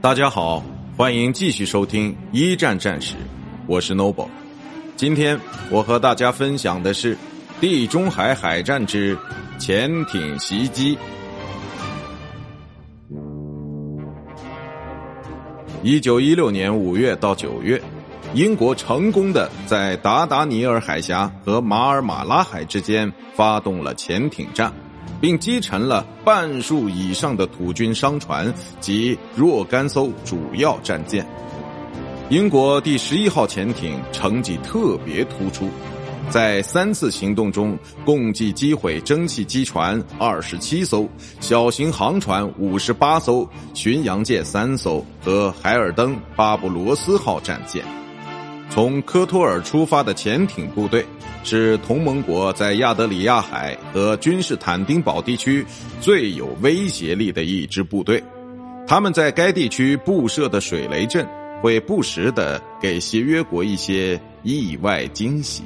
大家好，欢迎继续收听一战战史，我是 Noble。今天我和大家分享的是地中海海战之潜艇袭击。一九一六年五月到九月，英国成功的在达达尼尔海峡和马尔马拉海之间发动了潜艇战。并击沉了半数以上的土军商船及若干艘主要战舰。英国第十一号潜艇成绩特别突出，在三次行动中共计击毁蒸汽机船二十七艘、小型航船五十八艘、巡洋舰三艘和海尔登巴布罗斯号战舰。从科托尔出发的潜艇部队。是同盟国在亚得里亚海和君士坦丁堡地区最有威胁力的一支部队，他们在该地区布设的水雷阵会不时的给协约国一些意外惊喜。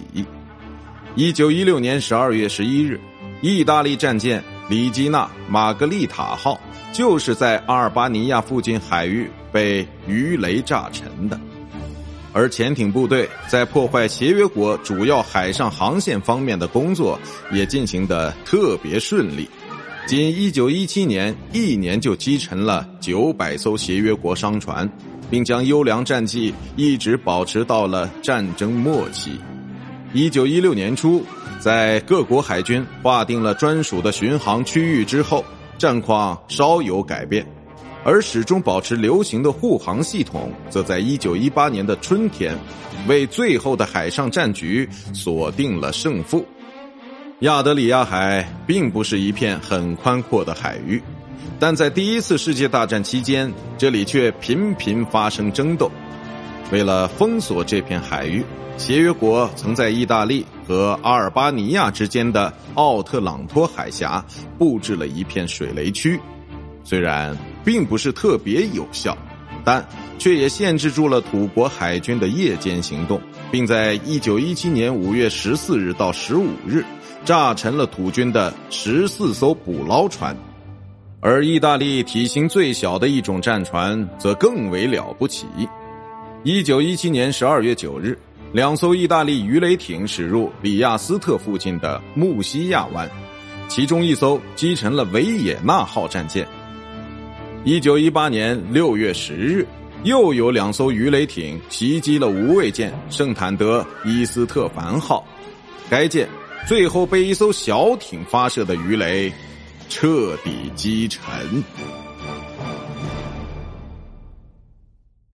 一九一六年十二月十一日，意大利战舰里基纳·玛格丽塔号就是在阿尔巴尼亚附近海域被鱼雷炸沉的。而潜艇部队在破坏协约国主要海上航线方面的工作也进行得特别顺利，仅1917年一年就击沉了900艘协约国商船，并将优良战绩一直保持到了战争末期。1916年初，在各国海军划定了专属的巡航区域之后，战况稍有改变。而始终保持流行的护航系统，则在一九一八年的春天，为最后的海上战局锁定了胜负。亚得里亚海并不是一片很宽阔的海域，但在第一次世界大战期间，这里却频频发生争斗。为了封锁这片海域，协约国曾在意大利和阿尔巴尼亚之间的奥特朗托海峡布置了一片水雷区，虽然。并不是特别有效，但却也限制住了土国海军的夜间行动，并在一九一七年五月十四日到十五日炸沉了土军的十四艘捕捞船。而意大利体型最小的一种战船则更为了不起。一九一七年十二月九日，两艘意大利鱼雷艇驶入里亚斯特附近的穆西亚湾，其中一艘击沉了维也纳号战舰。一九一八年六月十日，又有两艘鱼雷艇袭击了无畏舰“圣坦德伊斯特凡号”，该舰最后被一艘小艇发射的鱼雷彻底击沉。